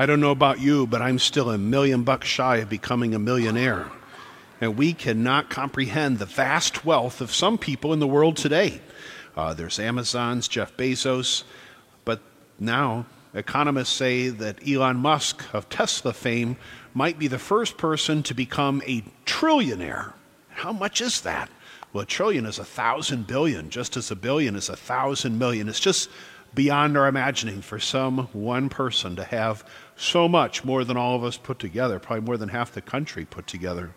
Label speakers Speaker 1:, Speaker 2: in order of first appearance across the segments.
Speaker 1: I don't know about you, but I'm still a million bucks shy of becoming a millionaire. And we cannot comprehend the vast wealth of some people in the world today. Uh, there's Amazon's Jeff Bezos, but now economists say that Elon Musk of Tesla fame might be the first person to become a trillionaire. How much is that? Well, a trillion is a thousand billion, just as a billion is a thousand million. It's just beyond our imagining for some one person to have so much more than all of us put together, probably more than half the country put together.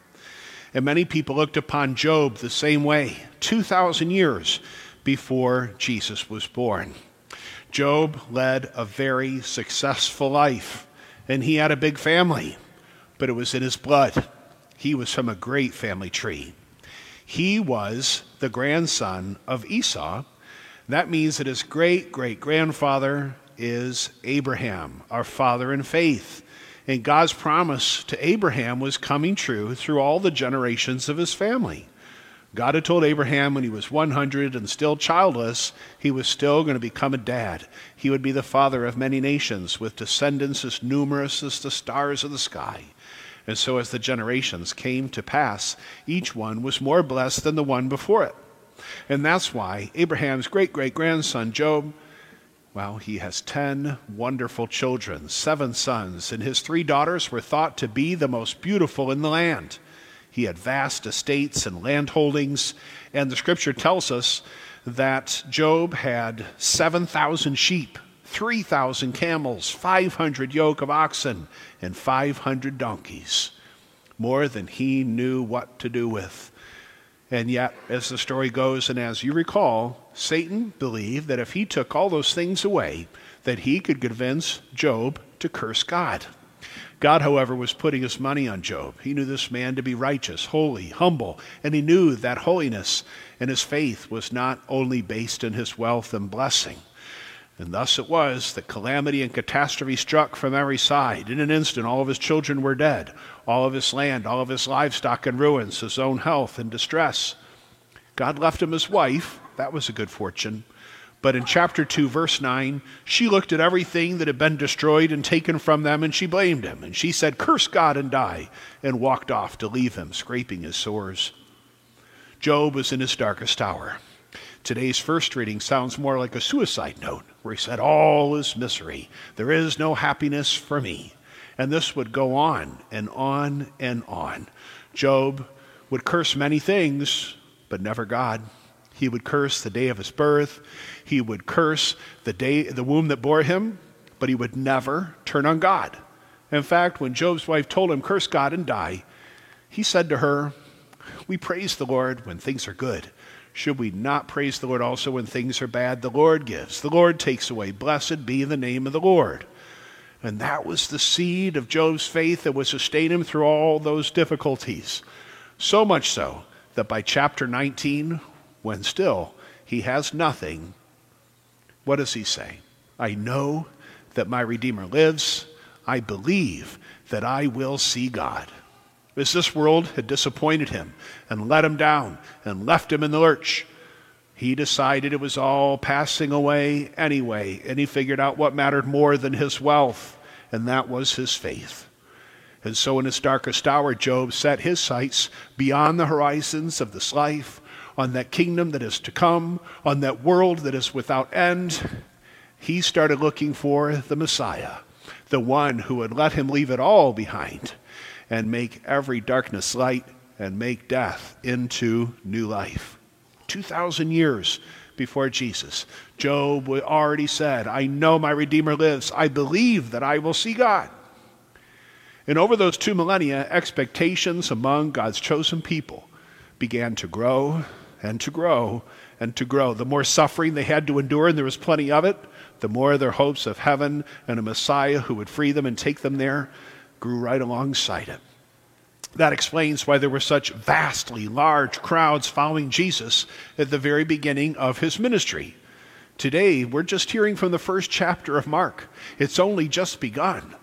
Speaker 1: And many people looked upon Job the same way, 2,000 years before Jesus was born. Job led a very successful life, and he had a big family, but it was in his blood. He was from a great family tree. He was the grandson of Esau. That means that his great great grandfather is Abraham, our father in faith. And God's promise to Abraham was coming true through all the generations of his family. God had told Abraham when he was 100 and still childless, he was still going to become a dad. He would be the father of many nations with descendants as numerous as the stars of the sky. And so, as the generations came to pass, each one was more blessed than the one before it. And that's why Abraham's great great grandson, Job, well, he has 10 wonderful children, seven sons, and his three daughters were thought to be the most beautiful in the land. He had vast estates and land holdings, and the scripture tells us that Job had 7,000 sheep, 3,000 camels, 500 yoke of oxen, and 500 donkeys. More than he knew what to do with. And yet, as the story goes, and as you recall, Satan believed that if he took all those things away, that he could convince Job to curse God. God, however, was putting his money on Job. He knew this man to be righteous, holy, humble, and he knew that holiness and his faith was not only based in his wealth and blessing. And thus it was that calamity and catastrophe struck from every side. In an instant, all of his children were dead, all of his land, all of his livestock in ruins, his own health in distress. God left him his wife. That was a good fortune. But in chapter 2, verse 9, she looked at everything that had been destroyed and taken from them, and she blamed him. And she said, Curse God and die, and walked off to leave him, scraping his sores. Job was in his darkest hour. Today's first reading sounds more like a suicide note, where he said, All is misery. There is no happiness for me. And this would go on and on and on. Job would curse many things, but never God. He would curse the day of his birth. He would curse the day the womb that bore him, but he would never turn on God. In fact, when Job's wife told him, "Curse God and die," he said to her, "We praise the Lord when things are good. Should we not praise the Lord also when things are bad? The Lord gives, the Lord takes away. Blessed be the name of the Lord." And that was the seed of Job's faith that would sustain him through all those difficulties. So much so that by chapter 19, when still he has nothing, what does he say? I know that my Redeemer lives. I believe that I will see God. As this world had disappointed him and let him down and left him in the lurch, he decided it was all passing away anyway, and he figured out what mattered more than his wealth, and that was his faith. And so, in his darkest hour, Job set his sights beyond the horizons of this life on that kingdom that is to come, on that world that is without end, he started looking for the Messiah, the one who would let him leave it all behind and make every darkness light and make death into new life. 2,000 years before Jesus, Job already said, I know my Redeemer lives. I believe that I will see God. And over those two millennia, expectations among God's chosen people began to grow and to grow and to grow. The more suffering they had to endure, and there was plenty of it, the more their hopes of heaven and a Messiah who would free them and take them there grew right alongside it. That explains why there were such vastly large crowds following Jesus at the very beginning of his ministry. Today, we're just hearing from the first chapter of Mark. It's only just begun.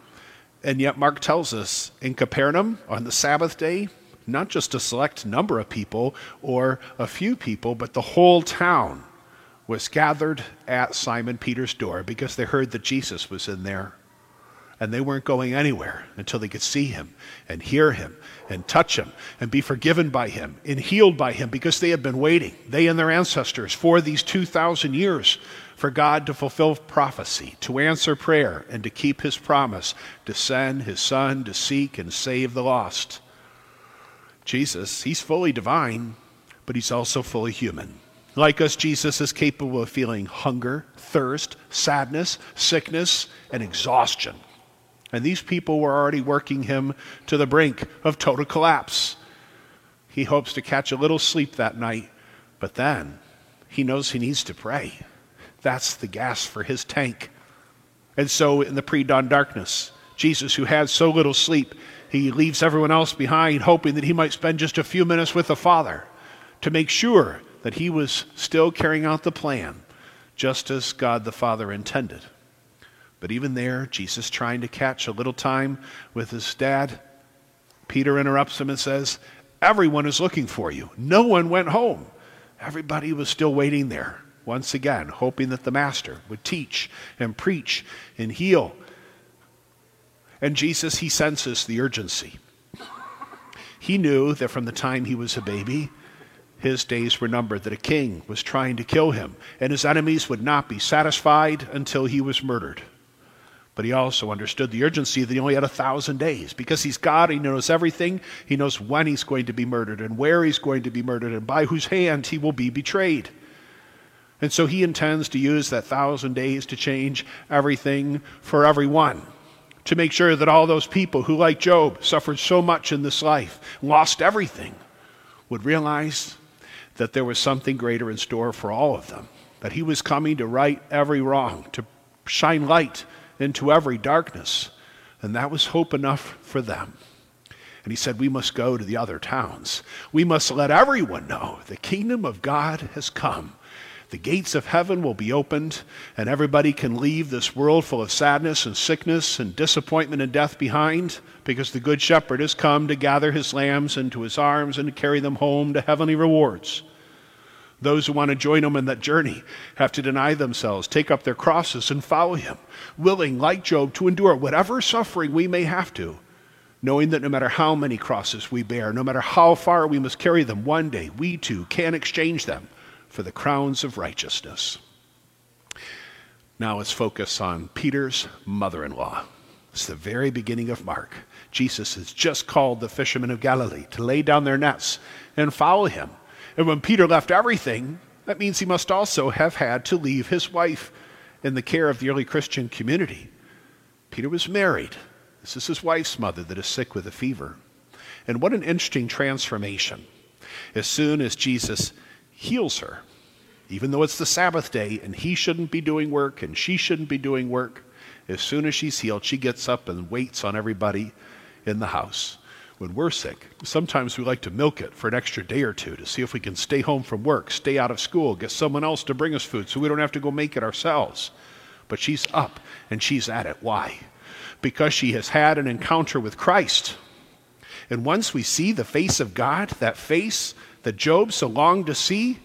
Speaker 1: And yet, Mark tells us in Capernaum on the Sabbath day, not just a select number of people or a few people, but the whole town was gathered at Simon Peter's door because they heard that Jesus was in there. And they weren't going anywhere until they could see him and hear him and touch him and be forgiven by him and healed by him because they had been waiting, they and their ancestors, for these 2,000 years for God to fulfill prophecy, to answer prayer, and to keep his promise to send his son to seek and save the lost. Jesus, he's fully divine, but he's also fully human. Like us, Jesus is capable of feeling hunger, thirst, sadness, sickness, and exhaustion. And these people were already working him to the brink of total collapse. He hopes to catch a little sleep that night, but then he knows he needs to pray. That's the gas for his tank. And so, in the pre dawn darkness, Jesus, who had so little sleep, he leaves everyone else behind, hoping that he might spend just a few minutes with the Father to make sure that he was still carrying out the plan, just as God the Father intended. But even there, Jesus trying to catch a little time with his dad, Peter interrupts him and says, Everyone is looking for you. No one went home. Everybody was still waiting there, once again, hoping that the Master would teach and preach and heal. And Jesus, he senses the urgency. He knew that from the time he was a baby, his days were numbered, that a king was trying to kill him, and his enemies would not be satisfied until he was murdered. But he also understood the urgency that he only had a thousand days. Because he's God, he knows everything. He knows when he's going to be murdered and where he's going to be murdered and by whose hand he will be betrayed. And so he intends to use that thousand days to change everything for everyone. To make sure that all those people who, like Job, suffered so much in this life, lost everything, would realize that there was something greater in store for all of them. That he was coming to right every wrong, to shine light into every darkness. And that was hope enough for them. And he said, We must go to the other towns. We must let everyone know the kingdom of God has come. The gates of heaven will be opened, and everybody can leave this world full of sadness and sickness and disappointment and death behind because the Good Shepherd has come to gather his lambs into his arms and to carry them home to heavenly rewards. Those who want to join him in that journey have to deny themselves, take up their crosses, and follow him, willing, like Job, to endure whatever suffering we may have to, knowing that no matter how many crosses we bear, no matter how far we must carry them, one day we too can exchange them for the crowns of righteousness. Now let's focus on Peter's mother in law. It's the very beginning of Mark. Jesus has just called the fishermen of Galilee to lay down their nets and follow him. And when Peter left everything, that means he must also have had to leave his wife in the care of the early Christian community. Peter was married. This is his wife's mother that is sick with a fever. And what an interesting transformation. As soon as Jesus heals her, even though it's the Sabbath day and he shouldn't be doing work and she shouldn't be doing work, as soon as she's healed, she gets up and waits on everybody in the house when we're sick. Sometimes we like to milk it for an extra day or two to see if we can stay home from work, stay out of school, get someone else to bring us food so we don't have to go make it ourselves. But she's up and she's at it. Why? Because she has had an encounter with Christ. And once we see the face of God, that face that Job so longed to see,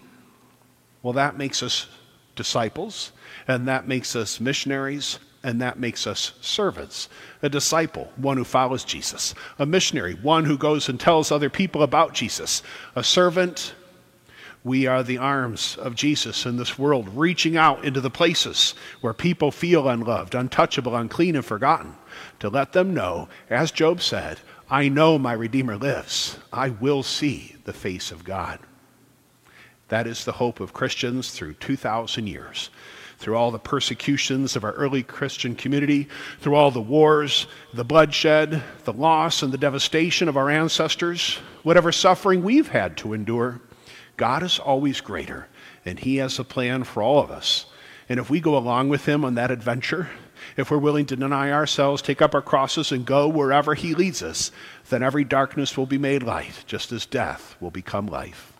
Speaker 1: well, that makes us disciples and that makes us missionaries and that makes us servants. A disciple, one who follows Jesus. A missionary, one who goes and tells other people about Jesus. A servant, we are the arms of Jesus in this world, reaching out into the places where people feel unloved, untouchable, unclean, and forgotten, to let them know, as Job said, I know my Redeemer lives. I will see the face of God. That is the hope of Christians through 2,000 years through all the persecutions of our early Christian community, through all the wars, the bloodshed, the loss, and the devastation of our ancestors, whatever suffering we've had to endure, God is always greater, and He has a plan for all of us. And if we go along with Him on that adventure, if we're willing to deny ourselves, take up our crosses, and go wherever He leads us, then every darkness will be made light, just as death will become life.